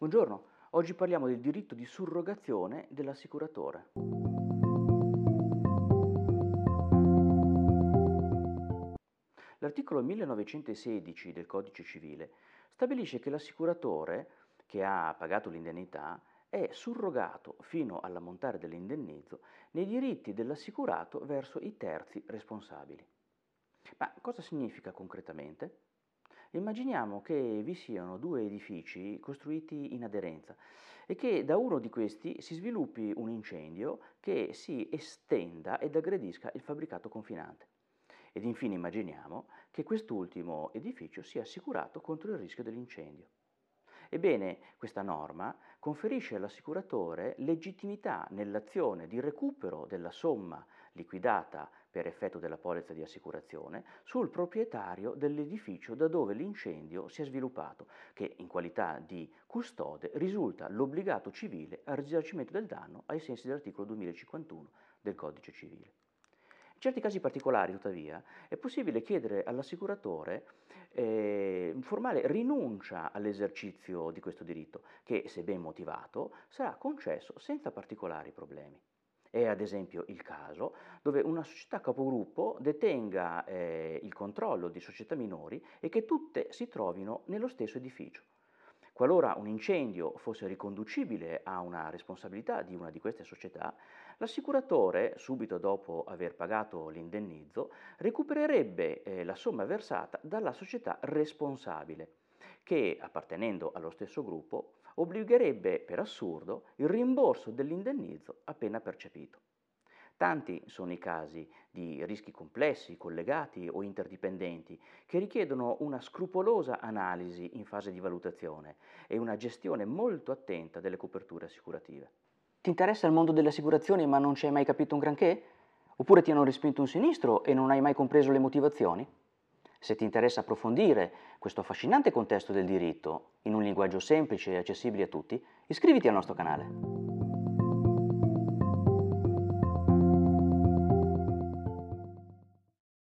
Buongiorno, oggi parliamo del diritto di surrogazione dell'assicuratore. L'articolo 1916 del Codice Civile stabilisce che l'assicuratore che ha pagato l'indennità è surrogato fino all'ammontare dell'indennizzo nei diritti dell'assicurato verso i terzi responsabili. Ma cosa significa concretamente? Immaginiamo che vi siano due edifici costruiti in aderenza e che da uno di questi si sviluppi un incendio che si estenda ed aggredisca il fabbricato confinante. Ed infine immaginiamo che quest'ultimo edificio sia assicurato contro il rischio dell'incendio. Ebbene, questa norma conferisce all'assicuratore legittimità nell'azione di recupero della somma liquidata per effetto della polizza di assicurazione sul proprietario dell'edificio da dove l'incendio si è sviluppato, che in qualità di custode risulta l'obbligato civile al risarcimento del danno ai sensi dell'articolo 2051 del Codice Civile. In certi casi particolari, tuttavia, è possibile chiedere all'assicuratore eh, formale rinuncia all'esercizio di questo diritto, che, se ben motivato, sarà concesso senza particolari problemi. È ad esempio il caso dove una società capogruppo detenga eh, il controllo di società minori e che tutte si trovino nello stesso edificio. Qualora un incendio fosse riconducibile a una responsabilità di una di queste società, l'assicuratore, subito dopo aver pagato l'indennizzo, recupererebbe eh, la somma versata dalla società responsabile, che, appartenendo allo stesso gruppo, obbligherebbe per assurdo il rimborso dell'indennizzo appena percepito. Tanti sono i casi di rischi complessi, collegati o interdipendenti, che richiedono una scrupolosa analisi in fase di valutazione e una gestione molto attenta delle coperture assicurative. Ti interessa il mondo delle assicurazioni ma non ci hai mai capito un granché? Oppure ti hanno respinto un sinistro e non hai mai compreso le motivazioni? Se ti interessa approfondire questo affascinante contesto del diritto in un linguaggio semplice e accessibile a tutti, iscriviti al nostro canale.